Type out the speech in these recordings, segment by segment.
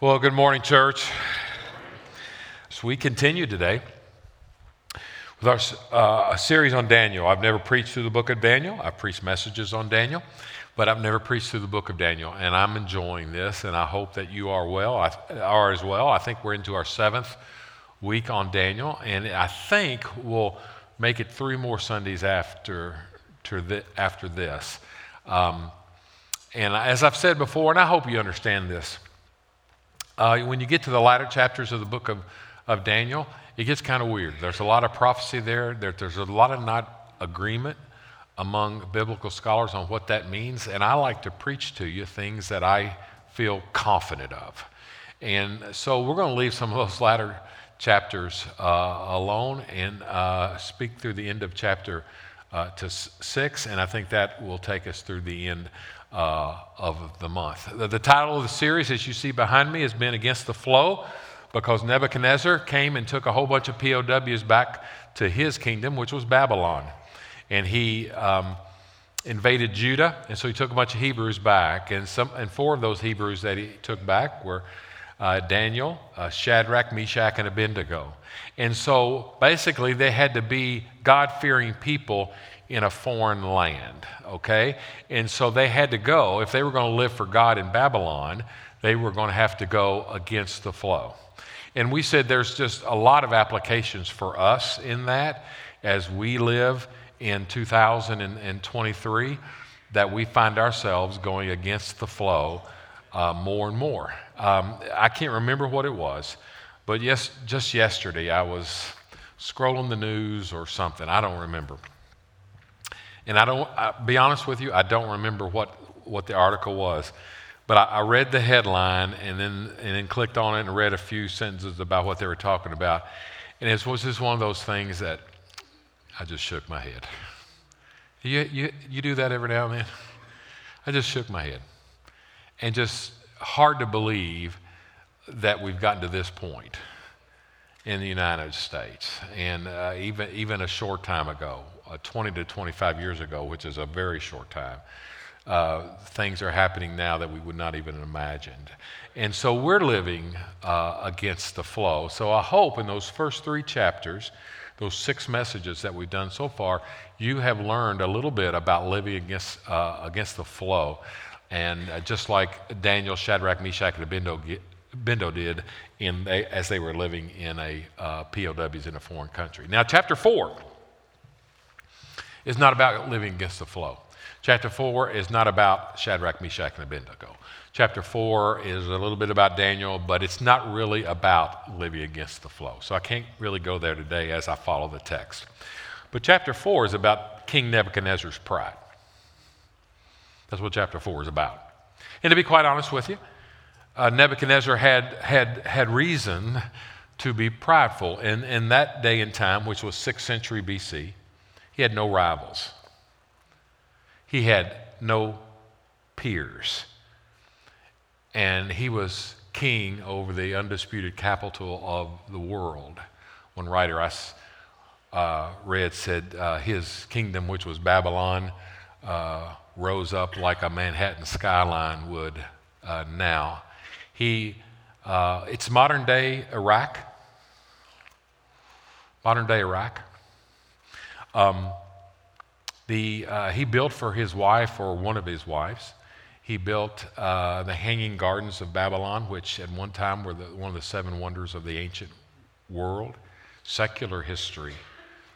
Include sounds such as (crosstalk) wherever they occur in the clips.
Well, good morning, church. So we continue today with our uh, series on Daniel. I've never preached through the book of Daniel. I've preached messages on Daniel, but I've never preached through the book of Daniel, and I'm enjoying this, and I hope that you are well, I, are as well. I think we're into our seventh week on Daniel, and I think we'll make it three more Sundays after the, after this. Um, and as I've said before, and I hope you understand this uh, when you get to the latter chapters of the book of, of Daniel, it gets kind of weird. There's a lot of prophecy there. there. There's a lot of not agreement among biblical scholars on what that means. And I like to preach to you things that I feel confident of. And so we're going to leave some of those latter chapters uh, alone and uh, speak through the end of chapter uh, to six. And I think that will take us through the end uh, of the month. The, the, title of the series, as you see behind me, has been Against the Flow because Nebuchadnezzar came and took a whole bunch of POWs back to his kingdom, which was Babylon. And he um, invaded Judah, and so he took a bunch of Hebrews back. And, some, and four of those Hebrews that he took back were uh, Daniel, uh, Shadrach, Meshach, and Abednego. And so basically, they had to be God fearing people in a foreign land, okay? And so they had to go, if they were going to live for God in Babylon, they were going to have to go against the flow. And we said there's just a lot of applications for us in that as we live in 2023 that we find ourselves going against the flow uh, more and more. Um, I can't remember what it was, but yes, just yesterday I was scrolling the news or something. I don't remember. And I don't, I, be honest with you, I don't remember what, what the article was. But I, I, read the headline and then, and then clicked on it and read a few sentences about what they were talking about. And it was just one of those things that I just shook my head. You, you, you do that every now and then? I just shook my head. And just hard to believe that we've gotten to this point in the United States. And uh, even, even a short time ago, 20 to 25 years ago, which is a very short time. Uh, things are happening now that we would not even imagined. And so we're living uh, against the flow. So I hope in those first three chapters, those six messages that we've done so far, you have learned a little bit about living against, uh, against the flow. And uh, just like Daniel, Shadrach, Meshach, and Abednego did in as they were living in a uh, POWs in a foreign country. Now, chapter four is not about living against the flow. Chapter 4 is not about Shadrach, Meshach, and Abednego. Chapter 4 is a little bit about Daniel, but it's not really about living against the flow. So I can't really go there today as I follow the text. But chapter 4 is about King Nebuchadnezzar's pride. That's what chapter 4 is about. And to be quite honest with you, uh, Nebuchadnezzar had, had, had reason to be prideful. In, in that day and time, which was 6th century BC, he had no rivals, he had no peers. And he was king over the undisputed capital of the world. One writer I uh, read said uh, his kingdom, which was Babylon, uh, rose up like a Manhattan skyline would uh, now. He, uh, it's modern day Iraq. Modern day Iraq. Um, the, uh, he built for his wife or one of his wives. He built uh, the Hanging Gardens of Babylon, which at one time were the, one of the seven wonders of the ancient world. Secular history.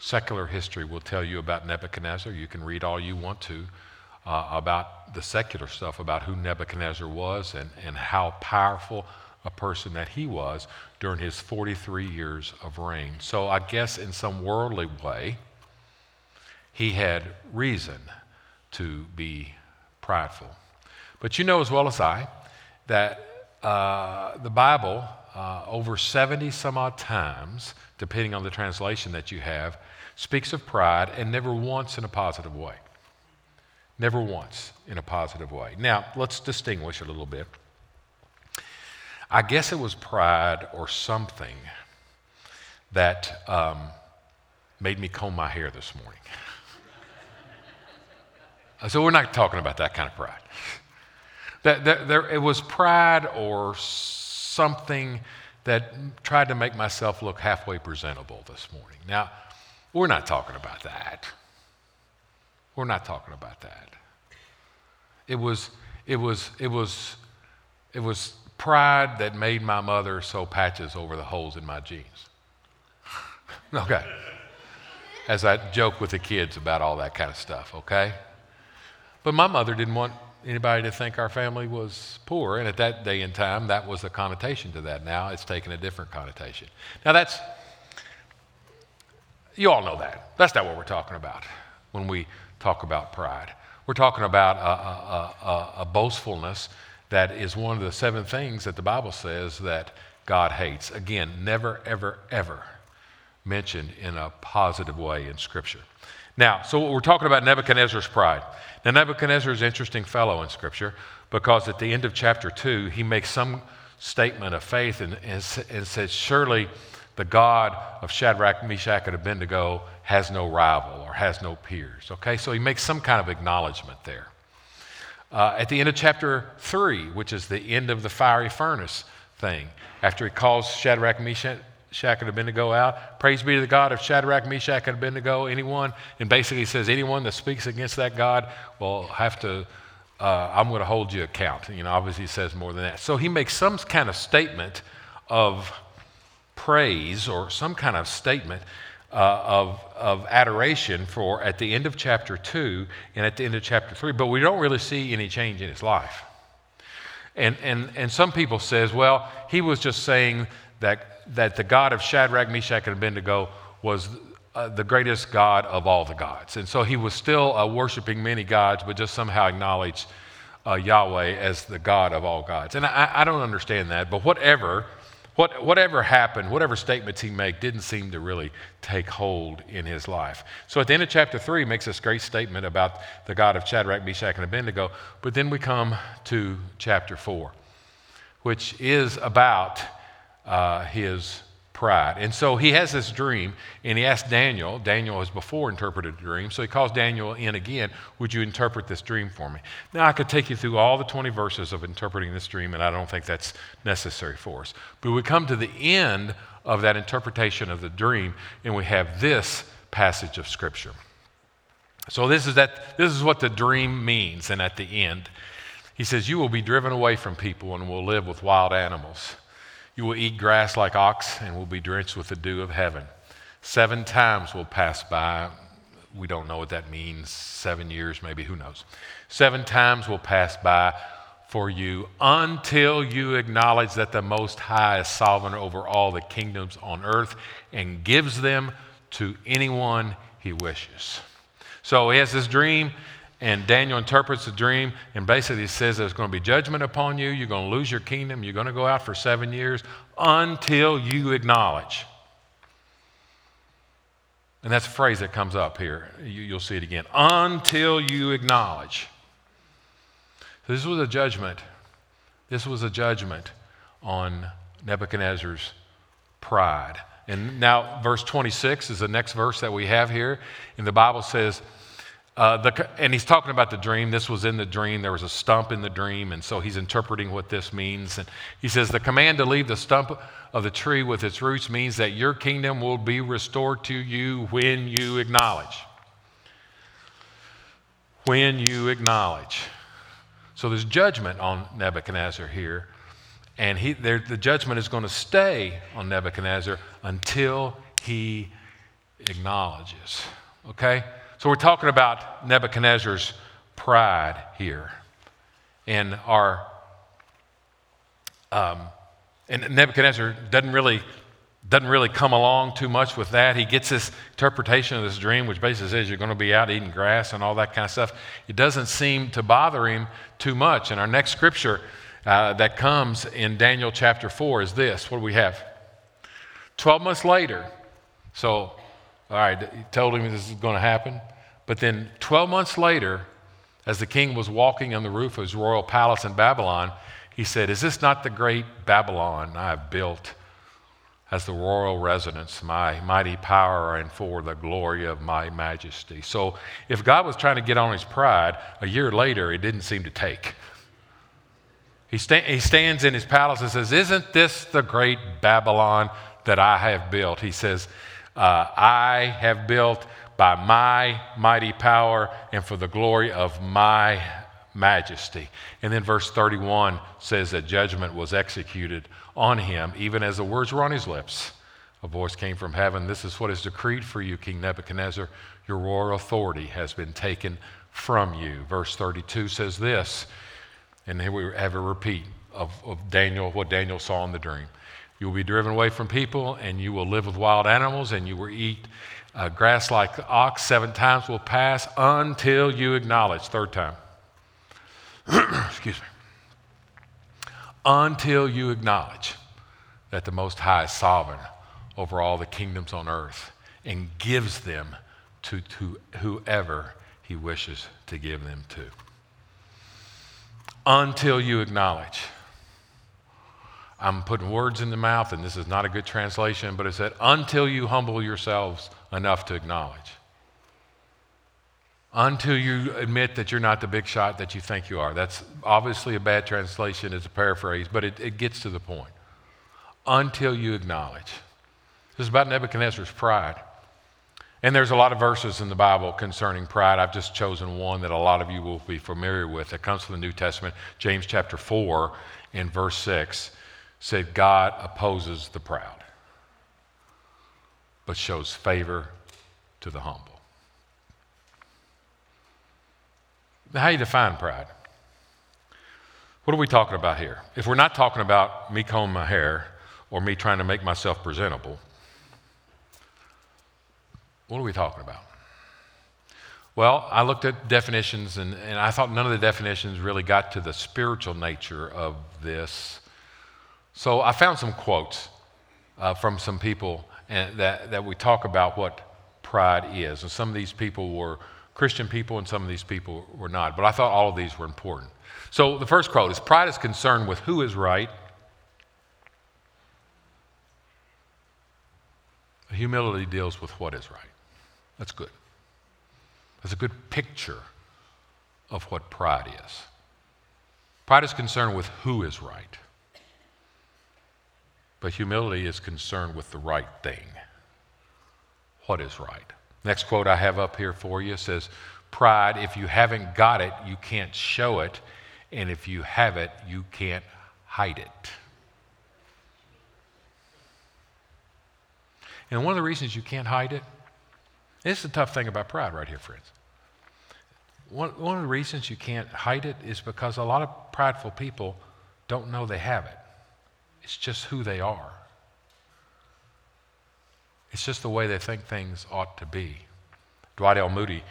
Secular history will tell you about Nebuchadnezzar. You can read all you want to uh, about the secular stuff, about who Nebuchadnezzar was and, and how powerful a person that he was during his 43 years of reign. So, I guess in some worldly way, he had reason to be prideful. But you know as well as I that uh, the Bible, uh, over 70 some odd times, depending on the translation that you have, speaks of pride and never once in a positive way. Never once in a positive way. Now, let's distinguish a little bit. I guess it was pride or something that um, made me comb my hair this morning. (laughs) So we're not talking about that kind of pride. That, that there, it was pride or something that tried to make myself look halfway presentable this morning. Now, we're not talking about that. We're not talking about that. It was, it was, it was, it was pride that made my mother sew patches over the holes in my jeans. (laughs) okay. As I joke with the kids about all that kind of stuff, okay? But my mother didn't want anybody to think our family was poor. And at that day and time, that was the connotation to that. Now it's taken a different connotation. Now that's, you all know that. That's not what we're talking about when we talk about pride. We're talking about a, a, a, a boastfulness that is one of the seven things that the Bible says that God hates. Again, never, ever, ever mentioned in a positive way in Scripture. Now, so what we're talking about Nebuchadnezzar's pride. Now, Nebuchadnezzar is an interesting fellow in Scripture because at the end of chapter 2, he makes some statement of faith and, and, and says, Surely the God of Shadrach, Meshach, and Abednego has no rival or has no peers. Okay, so he makes some kind of acknowledgement there. Uh, at the end of chapter 3, which is the end of the fiery furnace thing, after he calls Shadrach, Meshach, Shadrach and Abednego out. Praise be to the God of Shadrach, Meshach, and Abednego. Anyone, and basically says, anyone that speaks against that God will have to, uh, I'm going to hold you account. You know, obviously he says more than that. So he makes some kind of statement of praise or some kind of statement uh, of, of adoration for at the end of chapter 2 and at the end of chapter 3, but we don't really see any change in his life. And, and, and some people says, well, he was just saying that that the God of Shadrach, Meshach, and Abednego was uh, the greatest God of all the gods. And so he was still uh, worshiping many gods, but just somehow acknowledged uh, Yahweh as the God of all gods. And I, I don't understand that, but whatever, what, whatever happened, whatever statements he made, didn't seem to really take hold in his life. So at the end of chapter 3, he makes this great statement about the God of Shadrach, Meshach, and Abednego. But then we come to chapter 4, which is about uh, his pride. And so he has this dream, and he asks Daniel. Daniel has before interpreted the dream, so he calls Daniel in again. Would you interpret this dream for me? Now, I could take you through all the 20 verses of interpreting this dream, and I don't think that's necessary for us. But we come to the end of that interpretation of the dream, and we have this passage of Scripture. So this is, that, this is what the dream means, and at the end, he says, You will be driven away from people and will live with wild animals. You will eat grass like ox and will be drenched with the dew of heaven. Seven times will pass by. We don't know what that means. Seven years, maybe, who knows? Seven times will pass by for you until you acknowledge that the Most High is sovereign over all the kingdoms on earth and gives them to anyone he wishes. So he has this dream and Daniel interprets the dream and basically says there's going to be judgment upon you. You're going to lose your kingdom. You're going to go out for seven years until you acknowledge. And that's a phrase that comes up here. You, will see it again. Until you acknowledge. So this was a judgment. This was a judgment on Nebuchadnezzar's pride. And now, verse 26 is the next verse that we have here. And the Bible says, uh, the, and he's talking about the dream. This was in the dream. There was a stump in the dream, and so he's interpreting what this means. And he says, The command to leave the stump of the tree with its roots means that your kingdom will be restored to you when you acknowledge. When you acknowledge. So there's judgment on Nebuchadnezzar here, and he, the judgment is going to stay on Nebuchadnezzar until he acknowledges. Okay? So we're talking about Nebuchadnezzar's pride here. And our um, and Nebuchadnezzar doesn't really doesn't really come along too much with that. He gets this interpretation of this dream, which basically says you're going to be out eating grass and all that kind of stuff. It doesn't seem to bother him too much. And our next scripture uh, that comes in Daniel chapter 4 is this. What do we have? 12 months later. So, all right, he told him this is going to happen. But then 12 months later, as the king was walking on the roof of his royal palace in Babylon, he said, Is this not the great Babylon I have built as the royal residence, my mighty power, and for the glory of my majesty? So if God was trying to get on his pride, a year later, it didn't seem to take. He, sta- he stands in his palace and says, Isn't this the great Babylon that I have built? He says, uh, I have built by my mighty power and for the glory of my majesty. And then verse 31 says that judgment was executed on him, even as the words were on his lips. A voice came from heaven This is what is decreed for you, King Nebuchadnezzar. Your royal authority has been taken from you. Verse 32 says this, and here we have a repeat of, of Daniel, what Daniel saw in the dream. You will be driven away from people, and you will live with wild animals, and you will eat uh, grass like ox. Seven times will pass until you acknowledge. Third time. (clears throat) Excuse me. Until you acknowledge that the Most High is sovereign over all the kingdoms on earth and gives them to, to whoever he wishes to give them to. Until you acknowledge. I'm putting words in the mouth, and this is not a good translation, but it said, until you humble yourselves enough to acknowledge. Until you admit that you're not the big shot that you think you are. That's obviously a bad translation, it's a paraphrase, but it, it gets to the point. Until you acknowledge. This is about Nebuchadnezzar's pride. And there's a lot of verses in the Bible concerning pride. I've just chosen one that a lot of you will be familiar with. It comes from the New Testament, James chapter 4 in verse 6 said, God opposes the proud, but shows favor to the humble. How do you define pride? What are we talking about here? If we're not talking about me combing my hair or me trying to make myself presentable, what are we talking about? Well, I looked at definitions and, and I thought none of the definitions really got to the spiritual nature of this. So I found some quotes uh, from some people and, that, that we talk about what pride is. And some of these people were Christian people and some of these people were not. But I thought all of these were important. So the first quote is Pride is concerned with who is right Humility deals with what is right. That's good. That's a good picture of what pride is. Pride is concerned with who is right, but humility is concerned with the right thing. What is right? Next quote I have up here for you says, Pride, if you haven't got it, you can't show it, and if you have it, you can't hide it. And one of the reasons you can't hide it, this is the tough thing about pride right here, friends. One, one of the reasons you can't hide it is because a lot of prideful people don't know they have it. It's just who they are. It's just the way they think things ought to be. Dwight L. Moody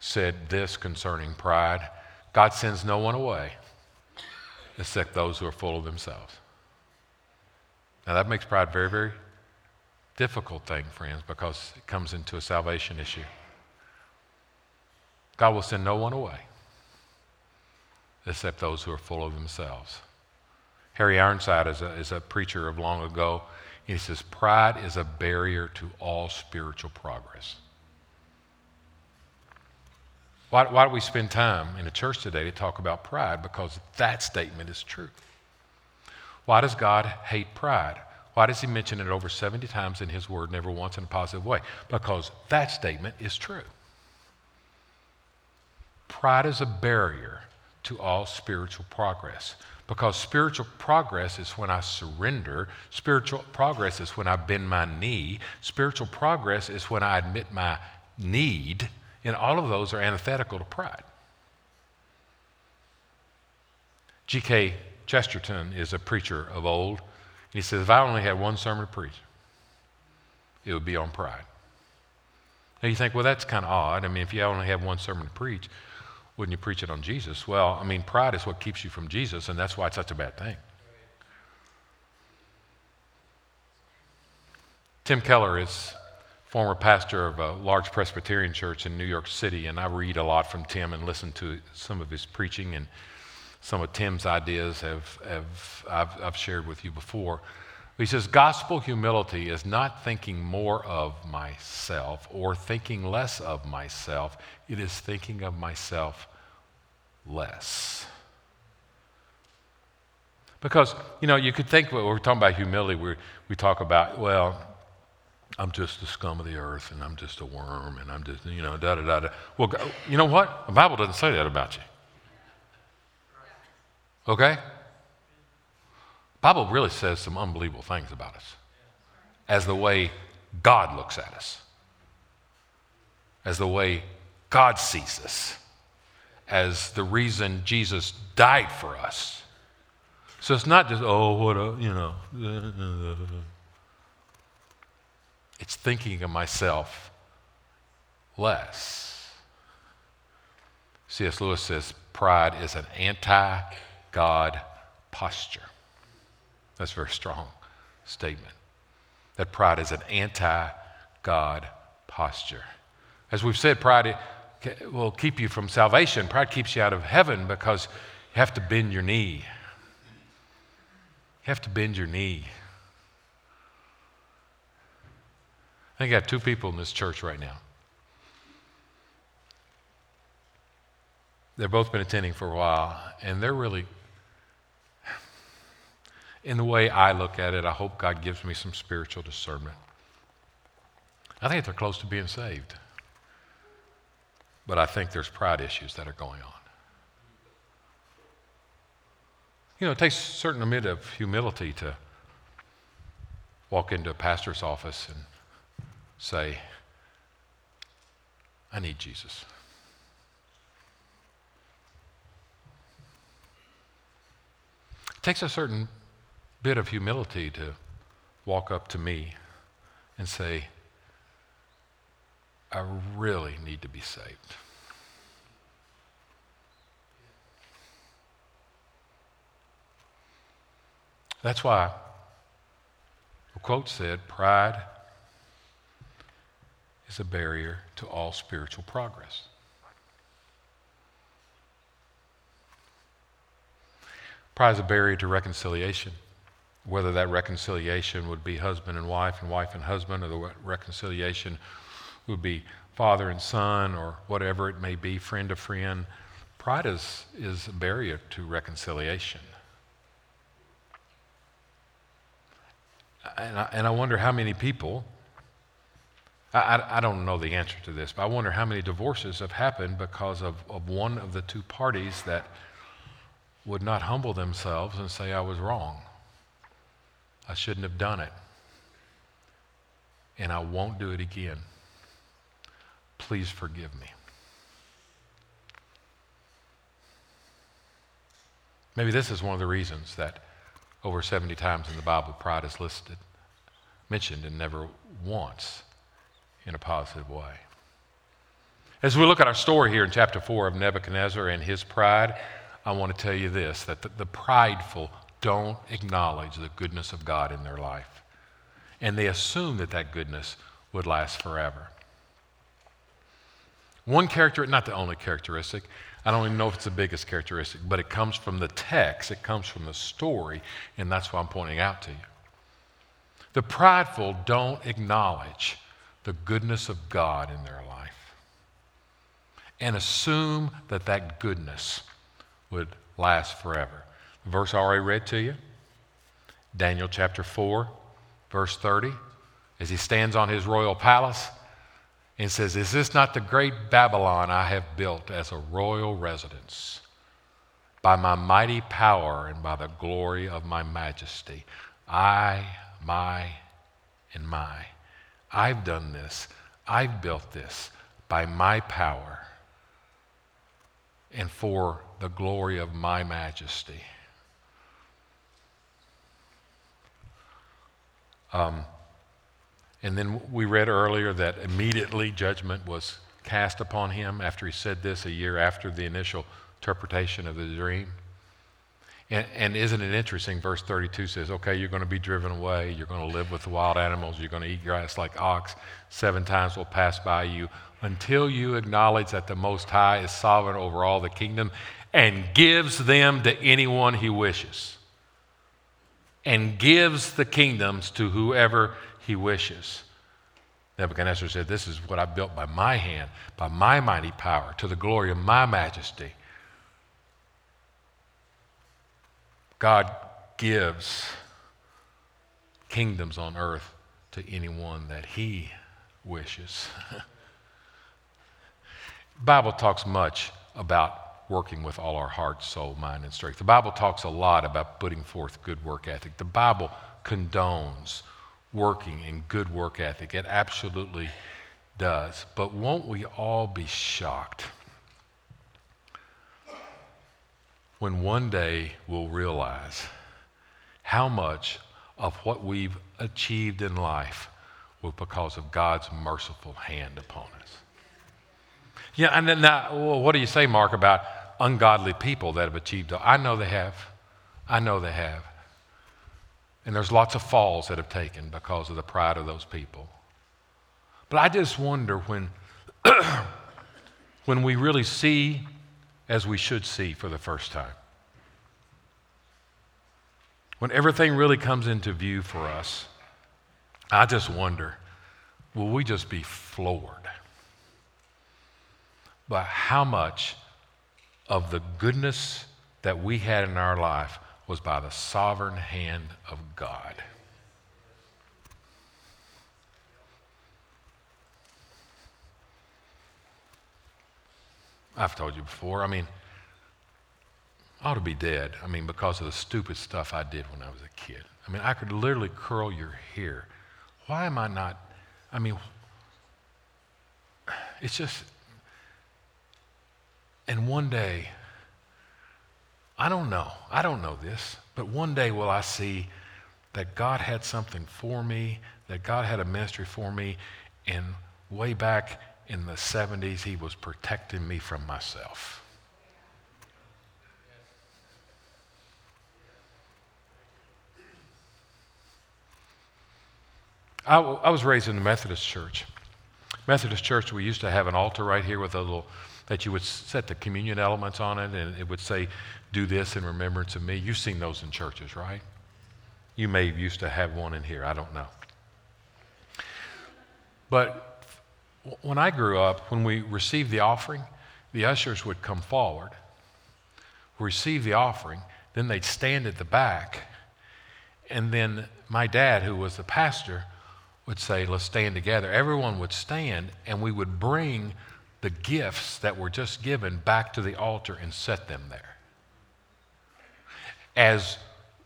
said this concerning pride God sends no one away except those who are full of themselves. Now, that makes pride very, very difficult thing, friends, because it comes into a salvation issue. God will send no one away except those who are full of themselves. Harry Ironside is a, is a preacher of long ago. He says, Pride is a barrier to all spiritual progress. Why, why do we spend time in the church today to talk about pride? Because that statement is true. Why does God hate pride? Why does he mention it over 70 times in his word, never once in a positive way? Because that statement is true. Pride is a barrier to all spiritual progress. Because spiritual progress is when I surrender. Spiritual progress is when I bend my knee. Spiritual progress is when I admit my need. And all of those are antithetical to pride. G.K. Chesterton is a preacher of old And he says, if I only had one sermon to preach, it would be on pride. Now you think, well, that's kind of odd. I mean, if you only have one sermon to preach, wouldn't you preach it on Jesus? Well, I mean, pride is what keeps you from Jesus, and that's why it's such a bad thing. Tim Keller is former pastor of a large Presbyterian church in New York City, and I read a lot from Tim and listen to some of his preaching and some of Tim's ideas have, have I've, I've shared with you before. He says, Gospel humility is not thinking more of myself or thinking less of myself, it is thinking of myself less. Because, you know, you could think, well, we're talking about humility, we we talk about, well, I'm just the scum of the earth and I'm just a worm and I'm just, you know, da da da da. Well, you know what? The Bible doesn't say that about you. Okay? Bible really says some unbelievable things about us as the way God looks at us, as the way God sees us, as the reason Jesus died for us. So it's not just, oh, what a, you know. It's thinking of myself less. C.S. Lewis says pride is an anti God posture. That's a very strong statement. That pride is an anti God posture. As we've said, pride will keep you from salvation. Pride keeps you out of heaven because you have to bend your knee. You have to bend your knee. I think I got two people in this church right now. They've both been attending for a while, and they're really, in the way I look at it, I hope God gives me some spiritual discernment. I think they're close to being saved, but I think there's pride issues that are going on. You know, it takes a certain amount of humility to walk into a pastor's office and say, I need Jesus. It takes a certain bit of humility to walk up to me and say, I really need to be saved. That's why the quote said, Pride is a barrier to all spiritual progress. Pride is a barrier to reconciliation, whether that reconciliation would be husband and wife and wife and husband, or the reconciliation would be father and son, or whatever it may be, friend to friend. Pride is, is a barrier to reconciliation. And I, and I wonder how many people I, I, don't know the answer to this, but I wonder how many divorces have happened because of, of one of the two parties that would not humble themselves and say, I was wrong. I shouldn't have done it. And I won't do it again. Please forgive me. Maybe this is one of the reasons that over 70 times in the Bible, pride is listed, mentioned, and never once in a positive way. As we look at our story here in chapter 4 of Nebuchadnezzar and his pride, I want to tell you this that the, the prideful don't acknowledge the goodness of God in their life. And they assume that that goodness would last forever. One character, not the only characteristic, I don't even know if it's the biggest characteristic, but it comes from the text, it comes from the story, and that's what I'm pointing out to you. The prideful don't acknowledge the goodness of God in their life and assume that that goodness would last forever. Verse I already read to you, Daniel chapter 4, verse 30, as he stands on his royal palace and says, Is this not the great Babylon I have built as a royal residence? By my mighty power and by the glory of my majesty, I, my, and my I've done this. I've built this by my power and for the glory of my majesty. Um, and then we read earlier that immediately judgment was cast upon him after he said this a year after the initial interpretation of the dream. And, and, isn't it interesting? Verse 32 says, okay, you're going to be driven away. You're going to live with the wild animals. You're going to eat grass like ox. Seven times will pass by you until you acknowledge that the Most High is sovereign over all the kingdom and gives them to anyone he wishes. And gives the kingdoms to whoever he wishes. Nebuchadnezzar said, This is what I built by my hand, by my mighty power, to the glory of my majesty. God gives kingdoms on earth to anyone that he wishes. (laughs) Bible talks much about working with all our heart, soul, mind, and strength. The Bible talks a lot about putting forth good work ethic. The Bible condones working in good work ethic. It absolutely does. But won't we all be shocked when one day we'll realize how much of what we've achieved in life was because of God's merciful hand upon us? Yeah, and then now, well, what do you say, Mark, about ungodly people that have achieved? I know they have. I know they have. And there's lots of falls that have taken because of the pride of those people. But I just wonder when, (clears throat) when we really see as we should see for the first time. When everything really comes into view for us, I just wonder will we just be floored by how much of the goodness that we had in our life was by the sovereign hand of God? I've told you before. I mean, I ought to be dead. I mean, because of the stupid stuff I did when I was a kid. I mean, I could literally curl your hair. Why am I not? I mean, it's just. And one day, I don't know. I don't know this, but one day will I see that God had something for me, that God had a ministry for me, and way back in the 70s, He was protecting me from myself. I was raised in the Methodist church. Methodist church, we used to have an altar right here with a little, that you would set the communion elements on it, and it would say, Do this in remembrance of me. You've seen those in churches, right? You may have used to have one in here, I don't know. But when I grew up, when we received the offering, the ushers would come forward, receive the offering, then they'd stand at the back, and then my dad, who was the pastor, would say, Let's stand together. Everyone would stand, and we would bring the gifts that were just given back to the altar and set them there. As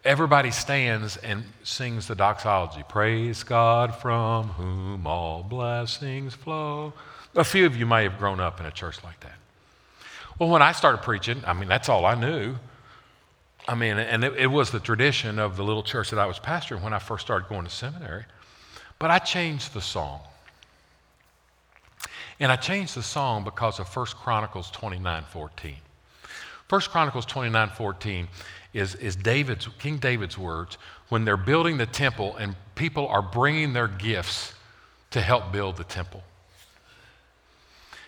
everybody stands and sings the doxology Praise God from whom all blessings flow. A few of you may have grown up in a church like that. Well, when I started preaching, I mean, that's all I knew. I mean, and it, it was the tradition of the little church that I was pastoring when I first started going to seminary. But I changed the song. And I changed the song because of 1 Chronicles 29 14. 1 Chronicles 29 14 is, is David's, King David's words when they're building the temple and people are bringing their gifts to help build the temple.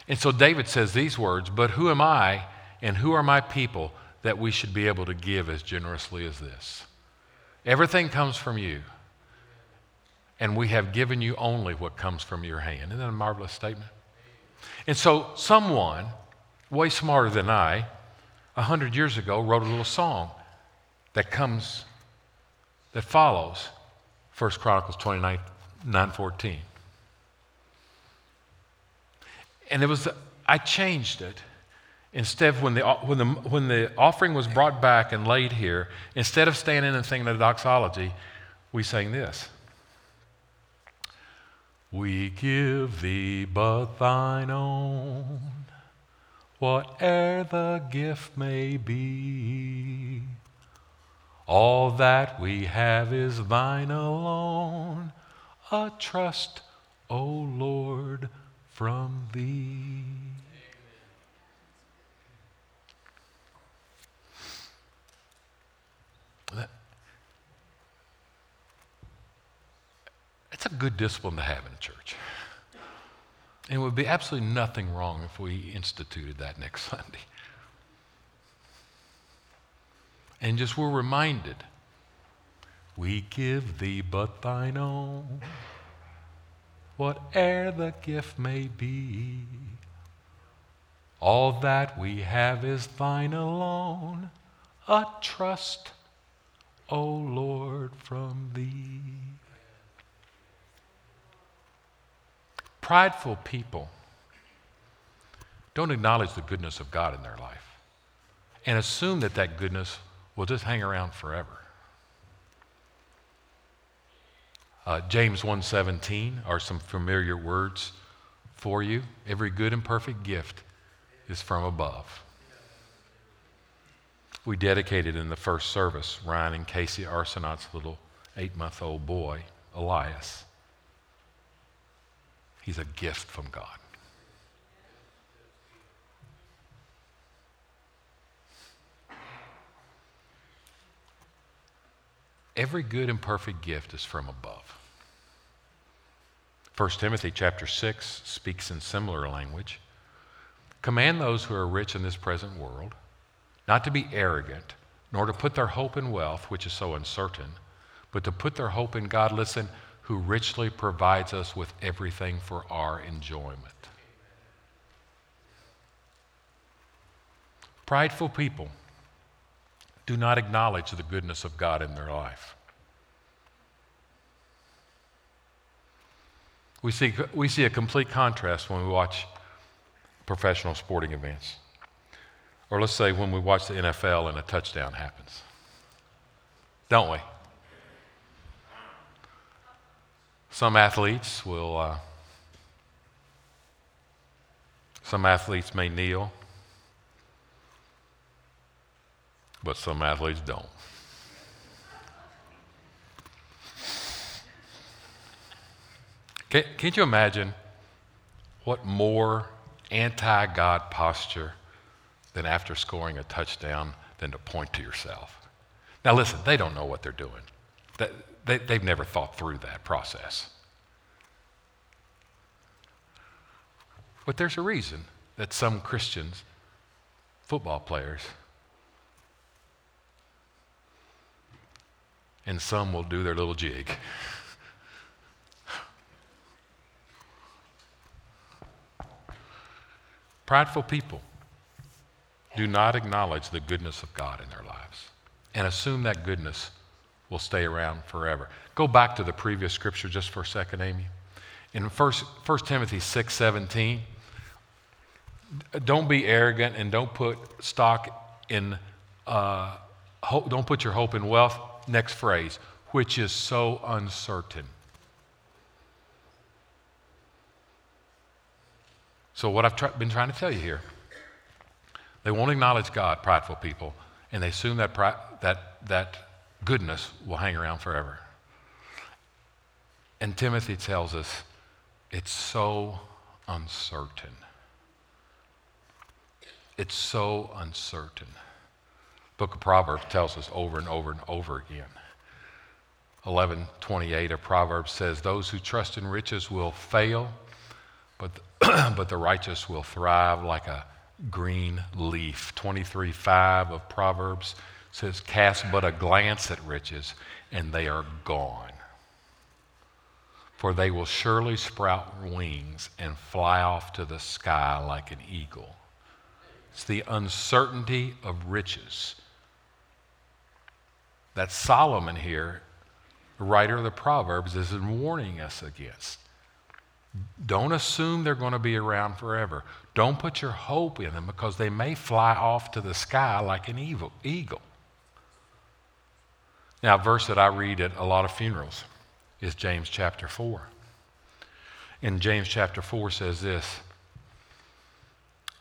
And so David says these words But who am I and who are my people that we should be able to give as generously as this? Everything comes from you and we have given you only what comes from your hand. Isn't that a marvelous statement? And so, someone way smarter than I, a hundred years ago, wrote a little song that comes, that follows 1 Chronicles 29 9 14. And it was, I changed it. Instead, when the, when, the, when the offering was brought back and laid here, instead of standing and singing the doxology, we sang this. We give thee but thine own, whate'er the gift may be. All that we have is thine alone, a trust, O Lord, from thee. That's a good discipline to have in a church. And it would be absolutely nothing wrong if we instituted that next (laughs) Sunday. And just we're reminded we give thee but thine own, whate'er the gift may be. All that we have is thine alone, a trust, O Lord, from thee. Prideful people don't acknowledge the goodness of God in their life and assume that that goodness will just hang around forever. Uh, James 1:17 are some familiar words for you. Every good and perfect gift is from above. We dedicated in the first service Ryan and Casey Arsenaut's little eight-month-old boy, Elias. He's a gift from God. Every good and perfect gift is from above. 1 Timothy chapter 6 speaks in similar language. Command those who are rich in this present world not to be arrogant, nor to put their hope in wealth, which is so uncertain, but to put their hope in God, listen, who richly provides us with everything for our enjoyment. Prideful people do not acknowledge the goodness of God in their life. We see, we see a complete contrast when we watch professional sporting events. Or let's say when we watch the NFL and a touchdown happens. Don't we? Some athletes will, uh, some athletes may kneel. but some athletes don't. Can, can't you imagine what more anti God posture than after scoring a touchdown than to point to yourself? Now, listen, they don't know what they're doing, they, they, they've never thought through that process. But there's a reason that some Christians, football players, and some will do their little jig. Prideful people do not acknowledge the goodness of God in their lives and assume that goodness will stay around forever. Go back to the previous scripture just for a second, Amy. In 1, 1 Timothy 6 17, don't be arrogant and don't put stock in, uh, hope, don't put your hope in wealth next phrase, which is so uncertain. So, what I've been trying to tell you here, they won't acknowledge God, prideful people, and they assume that, pri- that, that goodness will hang around forever. And Timothy tells us it's so uncertain. It's so uncertain book of Proverbs tells us over and over and over again. 11:28 of Proverbs says, "Those who trust in riches will fail, but the, (clears throat) but the righteous will thrive like a green leaf." 23:5 of Proverbs says, "Cast but a glance at riches, and they are gone." For they will surely sprout wings and fly off to the sky like an eagle. It's the uncertainty of riches that Solomon here, the writer of the Proverbs, is warning us against. Don't assume they're going to be around forever. Don't put your hope in them because they may fly off to the sky like an evil, eagle. Now, a verse that I read at a lot of funerals is James chapter 4. And James chapter 4 says this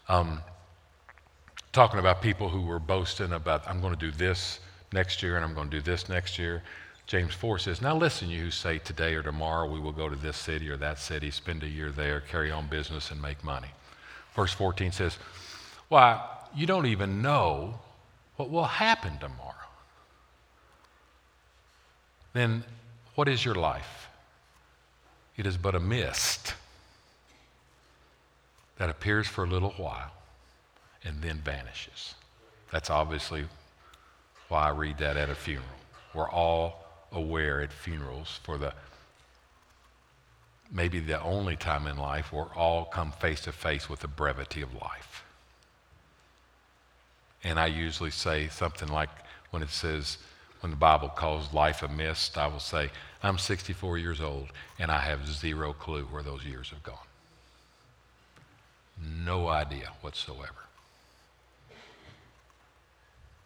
um, talking about people who were boasting about, I'm going to do this next year and I'm going to do this next year. James 4 says, Now listen, you who say today or tomorrow we will go to this city or that city, spend a year there, carry on business, and make money. Verse 14 says, Why, you don't even know what will happen tomorrow. Then what is your life? It is but a mist that appears for a little while and then vanishes. That's obviously why I read that at a funeral. We're all aware at funerals for the maybe the only time in life we're all come face to face with the brevity of life. And I usually say something like when it says, when the Bible calls life a mist, I will say, I'm 64 years old and I have zero clue where those years have gone. No idea whatsoever.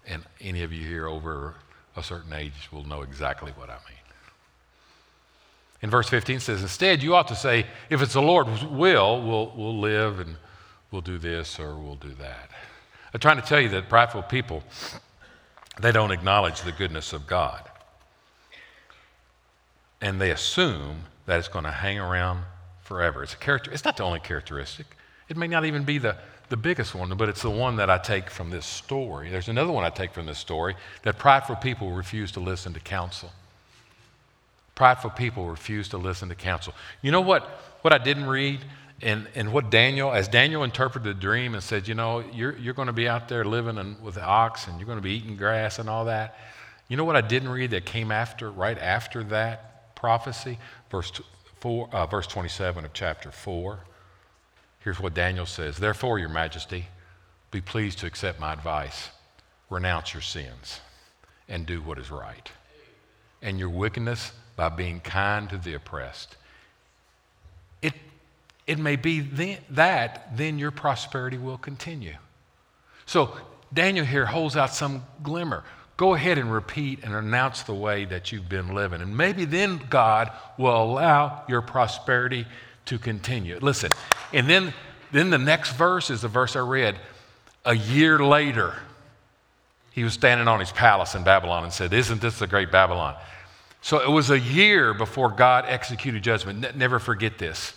And any of you here over a certain age will know exactly what I mean. In verse 15 says, Instead, you ought to say, if it's the Lord's will, we'll, we'll live and we'll do this or we'll do that. I'm trying to tell you that prideful people, they don't acknowledge the goodness of God. And they assume that it's going to hang around forever. It's a character, it's not the only characteristic. It may not even be the, the biggest one, but it's the one that I take from this story. There's another one I take from this story that prideful people refuse to listen to counsel. Prideful people refuse to listen to counsel. You know what, what I didn't read? And, and what Daniel, as Daniel interpreted the dream and said, you know, you're, you're going to be out there living in, with the ox and you're going to be eating grass and all that. You know what I didn't read that came after, right after that prophecy? Verse, four, uh, verse 27 of chapter 4. Here's what Daniel says Therefore, Your Majesty, be pleased to accept my advice. Renounce your sins and do what is right. And your wickedness by being kind to the oppressed. It, may be then, that, then your prosperity will continue. So Daniel here holds out some glimmer. Go ahead and repeat and announce the way that you've been living. And maybe then God will allow your prosperity to continue. Listen, and then, then the next verse is the verse I read. A year later, he was standing on his palace in Babylon and said, Isn't this the great Babylon? So it was a year before God executed judgment. never forget this.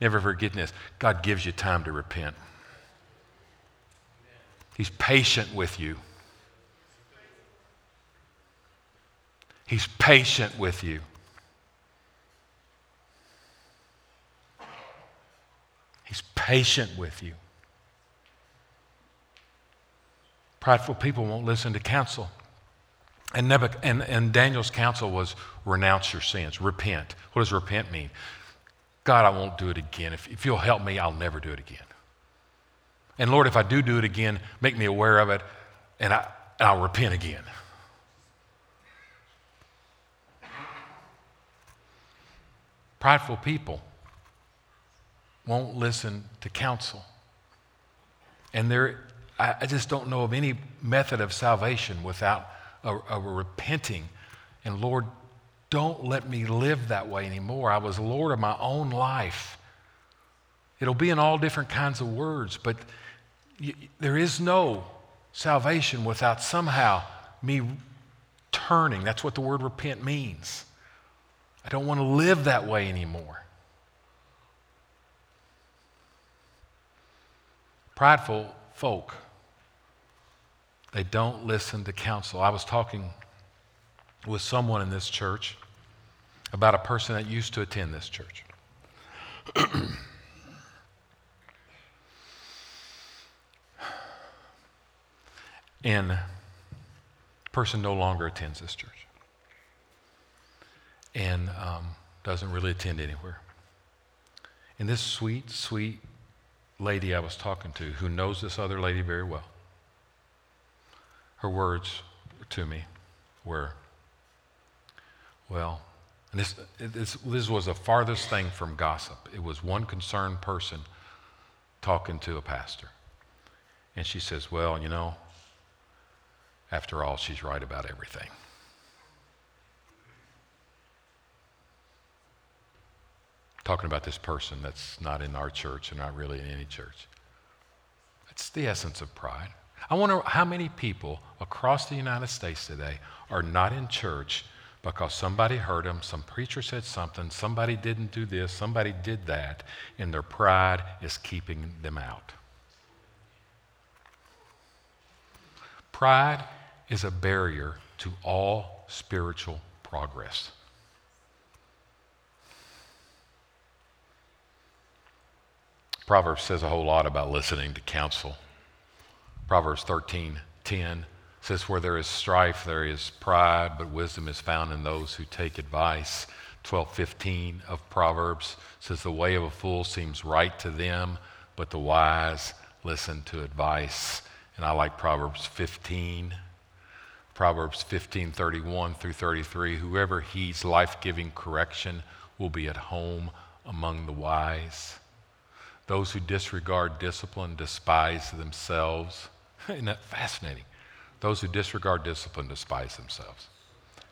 Never forget this. God gives you time to repent. He's patient with you. He's patient with you. He's patient with you. Prideful people won't listen to counsel. And, Nebuch- and, and Daniel's counsel was renounce your sins, repent. What does repent mean? God, I won't do it again. If, if you'll help me, I'll never do it again. And Lord, if I do do it again, make me aware of it, and, I, and I'll repent again. Prideful people won't listen to counsel. And there, I, I just don't know of any method of salvation without a, a repenting. And Lord, don't let me live that way anymore. I was Lord of my own life. It'll be in all different kinds of words, but y- there is no salvation without somehow me turning. That's what the word repent means. I don't want to live that way anymore. Prideful folk they don't listen to counsel. I was talking with someone in this church about a person that used to attend this church. (clears throat) and person no longer attends this church and um, doesn't really attend anywhere. And this sweet, sweet lady I was talking to, who knows this other lady very well, her words to me were, well, and this, this, this was the farthest thing from gossip. It was one concerned person talking to a pastor. And she says, Well, you know, after all, she's right about everything. Talking about this person that's not in our church and not really in any church. That's the essence of pride. I wonder how many people across the United States today are not in church because somebody heard them, some preacher said something, somebody didn't do this, somebody did that, and their pride is keeping them out. Pride is a barrier to all spiritual progress. Proverbs says a whole lot about listening to counsel. Proverbs 13 10 says, Where there is strife, there is pride, but wisdom is found in those who take advice. 12:15 of Proverbs says the way of a fool seems right to them, but the wise listen to advice. And I like Proverbs 15 Proverbs 15 31 through 33 Whoever heeds life giving correction will be at home among the wise. Those who disregard discipline despise themselves. (laughs) Isn't that fascinating? Those who disregard discipline despise themselves.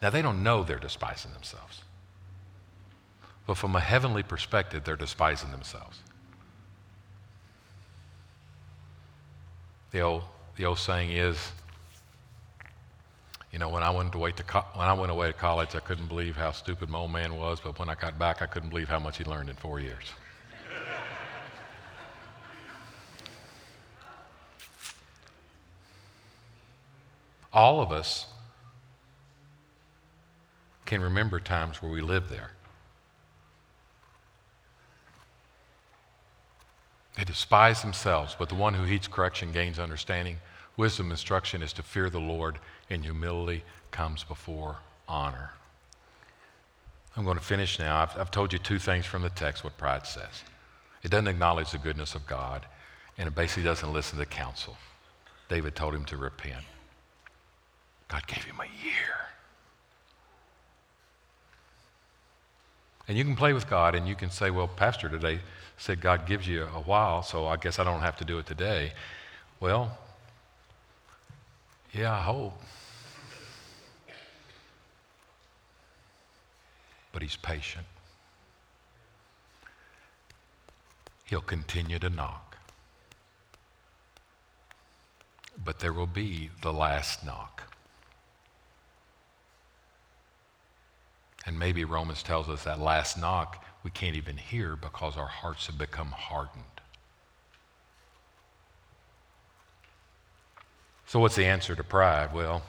Now, they don't know they're despising themselves. But from a heavenly perspective, they're despising themselves. The old, the old saying is, you know, when I went away to co- when I went away to college, I couldn't believe how stupid my old man was, but when I got back, I couldn't believe how much he learned in four years. All of us can remember times where we lived there. They despise themselves, but the one who heeds correction gains understanding. Wisdom instruction is to fear the Lord, and humility comes before honor. I'm going to finish now. I've, I've, told you two things from the text what pride says it doesn't acknowledge the goodness of God, and it basically doesn't listen to counsel. David told him to repent. God gave him a year. And you can play with God and you can say, well, Pastor today said God gives you a while, so I guess I don't have to do it today. Well, yeah, I hope. But he's patient. He'll continue to knock. But there will be the last knock. And maybe Romans tells us that last knock we can't even hear because our hearts have become hardened. So, what's the answer to pride? Well,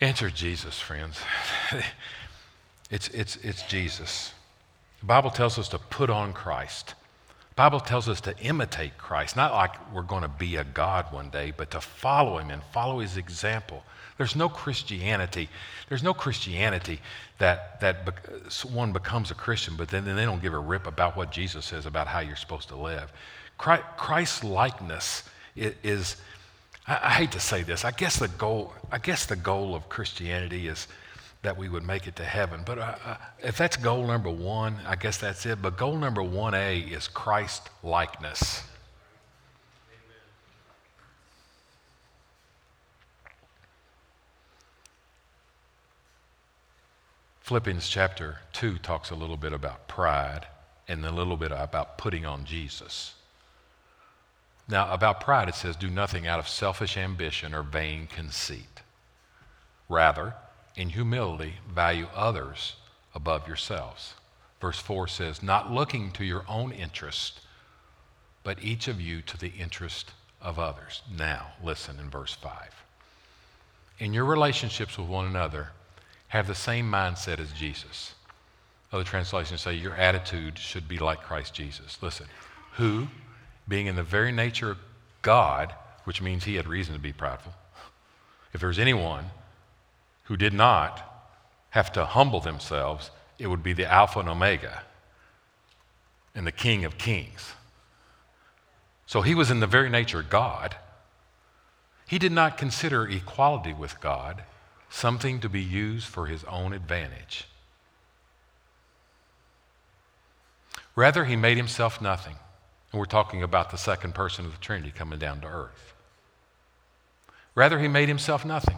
answer Jesus, friends. (laughs) it's, it's, it's Jesus. The Bible tells us to put on Christ. Bible tells us to imitate Christ, not like we're going to be a God one day, but to follow him and follow his example. There's no Christianity. There's no Christianity that, that one becomes a Christian, but then, then they don't give a rip about what Jesus says about how you're supposed to live. Christ likeness is, I, I hate to say this, I guess the goal, I guess the goal of Christianity is that we would make it to heaven. But uh, uh if that's goal number one, I guess that's it. But goal number 1A is Christ likeness. Philippians chapter 2 talks a little bit about pride and a little bit about putting on Jesus. Now, about pride, it says, Do nothing out of selfish ambition or vain conceit. Rather, in humility, value others above yourselves. Verse 4 says, Not looking to your own interest, but each of you to the interest of others. Now, listen in verse 5. In your relationships with one another, have the same mindset as Jesus. Other translations say your attitude should be like Christ Jesus. Listen, who, being in the very nature of God, which means he had reason to be prideful, if there's anyone who did not have to humble themselves, it would be the Alpha and Omega and the King of Kings. So he was in the very nature of God. He did not consider equality with God something to be used for his own advantage. Rather, he made himself nothing. And we're talking about the second person of the Trinity coming down to earth. Rather, he made himself nothing.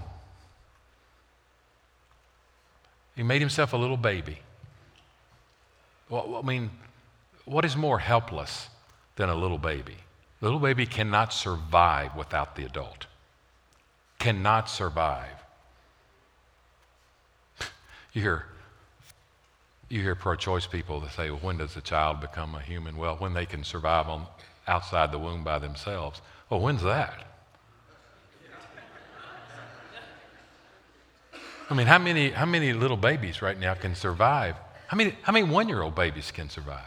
He made himself a little baby. Well, I mean, what is more helpless than a little baby? A little baby cannot survive without the adult. Cannot survive. You hear, you hear pro choice people that say, well, when does a child become a human? Well, when they can survive on, outside the womb by themselves. Well, when's that? I mean, how many, how many little babies right now can survive? How many, how many one year old babies can survive?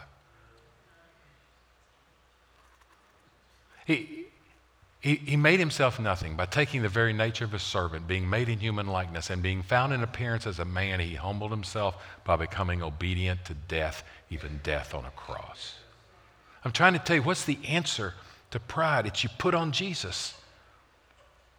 He, he, he made himself nothing by taking the very nature of a servant, being made in human likeness, and being found in appearance as a man. He humbled himself by becoming obedient to death, even death on a cross. I'm trying to tell you what's the answer to pride? It's you put on Jesus.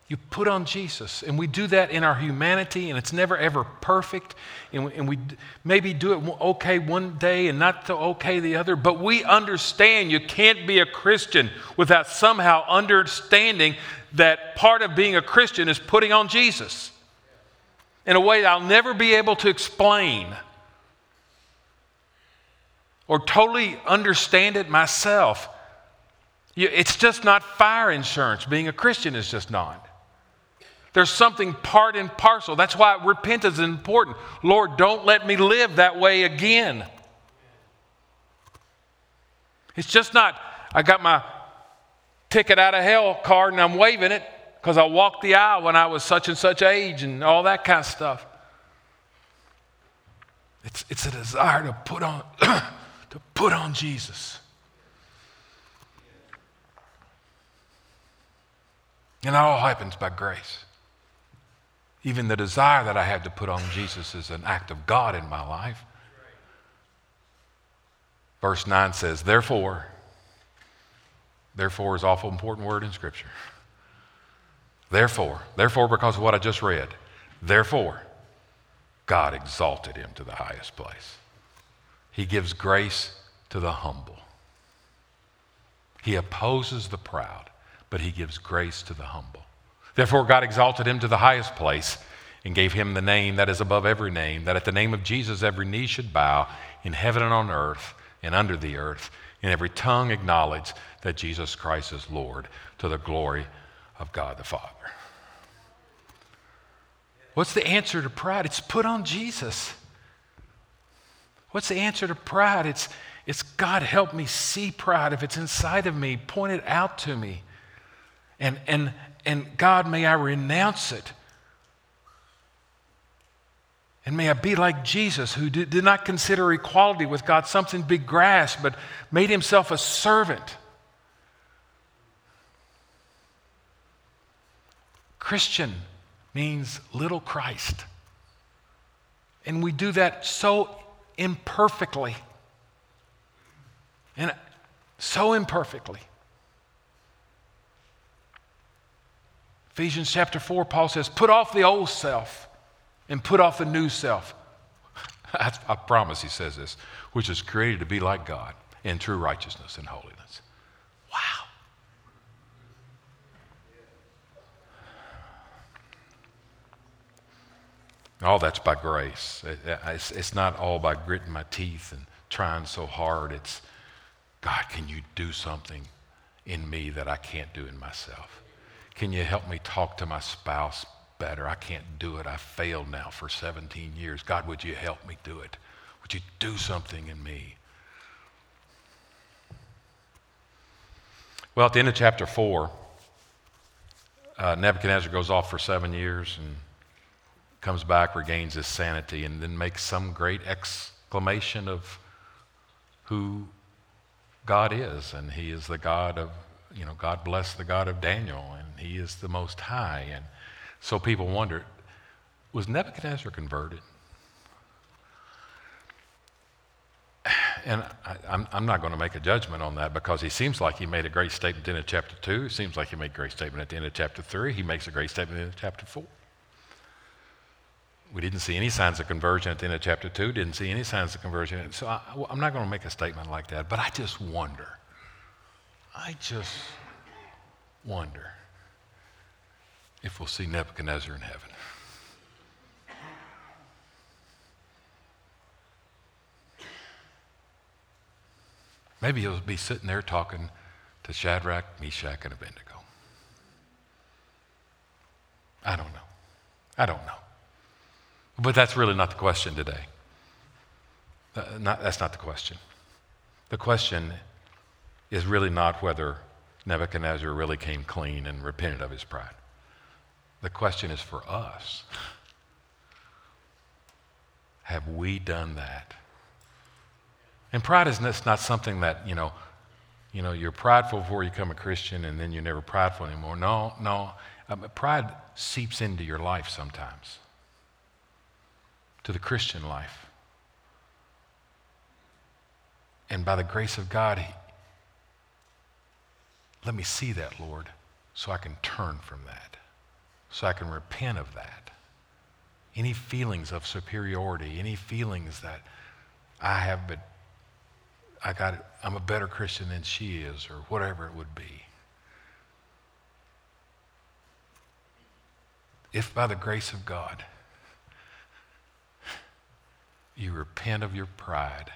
You put on Jesus. And we do that in our humanity, and it's never ever perfect. And we, and we maybe do it okay one day and not so okay the other. But we understand you can't be a Christian without somehow understanding that part of being a Christian is putting on Jesus in a way I'll never be able to explain or totally understand it myself. It's just not fire insurance. Being a Christian is just not. There's something part and parcel. That's why repentance is important. Lord, don't let me live that way again. It's just not, I got my ticket out of hell card and I'm waving it because I walked the aisle when I was such and such age and all that kind of stuff. It's, it's a desire to put on, (clears throat) to put on Jesus. And it all happens by grace. Even the desire that I have to put on Jesus is an act of God in my life. Verse 9 says, Therefore, therefore is an awful important word in Scripture. Therefore, therefore, because of what I just read, therefore, God exalted him to the highest place. He gives grace to the humble. He opposes the proud, but he gives grace to the humble. Therefore, God exalted him to the highest place and gave him the name that is above every name, that at the name of Jesus every knee should bow in heaven and on earth and under the earth, and every tongue acknowledge that Jesus Christ is Lord to the glory of God the Father. What's the answer to pride? It's put on Jesus. What's the answer to pride? It's, it's God, help me see pride. If it's inside of me, point it out to me. And, and, and God, may I renounce it. And may I be like Jesus, who did, not consider equality with God something to be grasped, but made himself a servant. Christian means little Christ. And we do that so imperfectly. And so imperfectly. Ephesians chapter 4, Paul says, Put off the old self and put off the new self. (laughs) I, promise he says this, which is created to be like God in true righteousness and holiness. Wow. All that's by grace. It's not all by gritting my teeth and trying so hard. It's, God, can you do something in me that I can't do in myself? Can you help me talk to my spouse better? I can't do it. I failed now for 17 years. God, would you help me do it? Would you do something in me? Well, at the end of chapter 4, uh, Nebuchadnezzar goes off for seven years and comes back, regains his sanity, and then makes some great exclamation of who God is. And he is the God of, you know, God bless the God of Daniel. And he is the Most High. And so people wonder was Nebuchadnezzar converted? And I, am not going to make a judgment on that because he seems like he made a great statement in the chapter 2. It seems like he made a great statement at the end of chapter 3. He makes a great statement in chapter 4. We didn't see any signs of conversion at the end of chapter 2, didn't see any signs of conversion. So I, I'm not going to make a statement like that, but I just wonder. I just wonder if we'll see Nebuchadnezzar in heaven. Maybe he'll be sitting there talking to Shadrach, Meshach, and Abednego. I don't know. I don't know. But that's really not the question today. Uh, not, that's not the question. The question is really not whether Nebuchadnezzar really came clean and repented of his pride. The question is for us have we done that? And pride is not something that, you know, you know, you're prideful before you become a Christian and then you're never prideful anymore. No, no. Um, pride seeps into your life sometimes, to the Christian life. And by the grace of God, let me see that, Lord, so I can turn from that. so I can repent of that. Any feelings of superiority, any feelings that I have, but I got it, I'm a better Christian than she is, or whatever it would be. If by the grace of God you repent of your pride,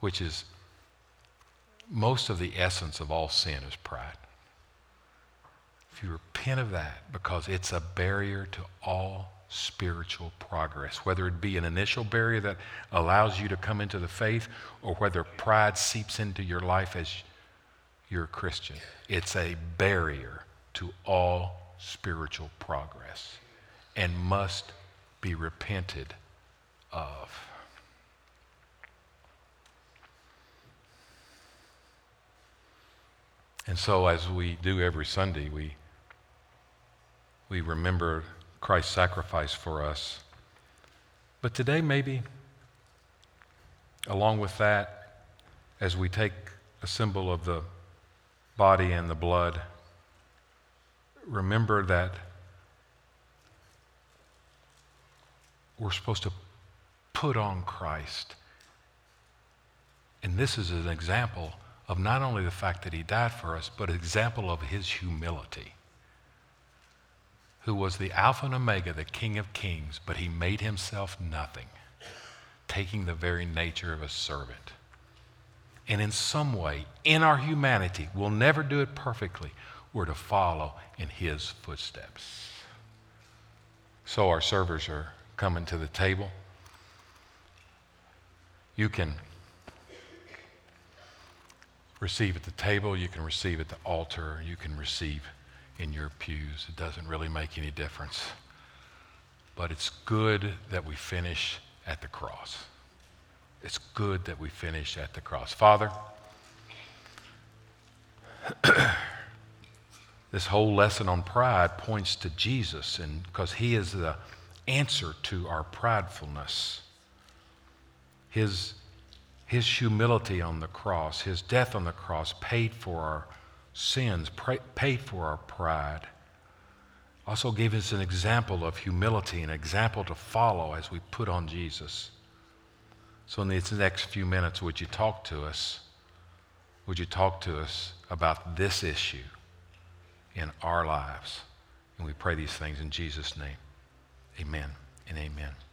which is most of the essence of all sin is pride. If you repent of that, because it's a barrier to all spiritual progress, whether it be an initial barrier that allows you to come into the faith or whether pride seeps into your life as you're a Christian. It's a barrier to all spiritual progress and must be repented of. And so, as we do every Sunday, we, we remember Christ's sacrifice for us. But today, maybe, along with that, as we take a symbol of the body and the blood, remember that we're supposed to put on Christ. And this is an example of not only the fact that he died for us, but an example of his humility who was the Alpha and Omega, the King of Kings, but he made himself nothing, taking the very nature of a servant. And in some way, in our humanity, we'll never do it perfectly, we're to follow in his footsteps. So our servers are coming to the table. You can receive at the table, you can receive at the altar, you can receive in your pews. It doesn't really make any difference. But it's good that we finish at the cross. It's good that we finish at the cross. Father, (clears throat) this whole lesson on pride points to Jesus and because he is the answer to our pridefulness. His, his humility on the cross, his death on the cross paid for our sins, paid for our pride. Also gave us an example of humility, an example to follow as we put on Jesus. So, in these next few minutes, would you talk to us? Would you talk to us about this issue in our lives? And we pray these things in Jesus' name. Amen and amen.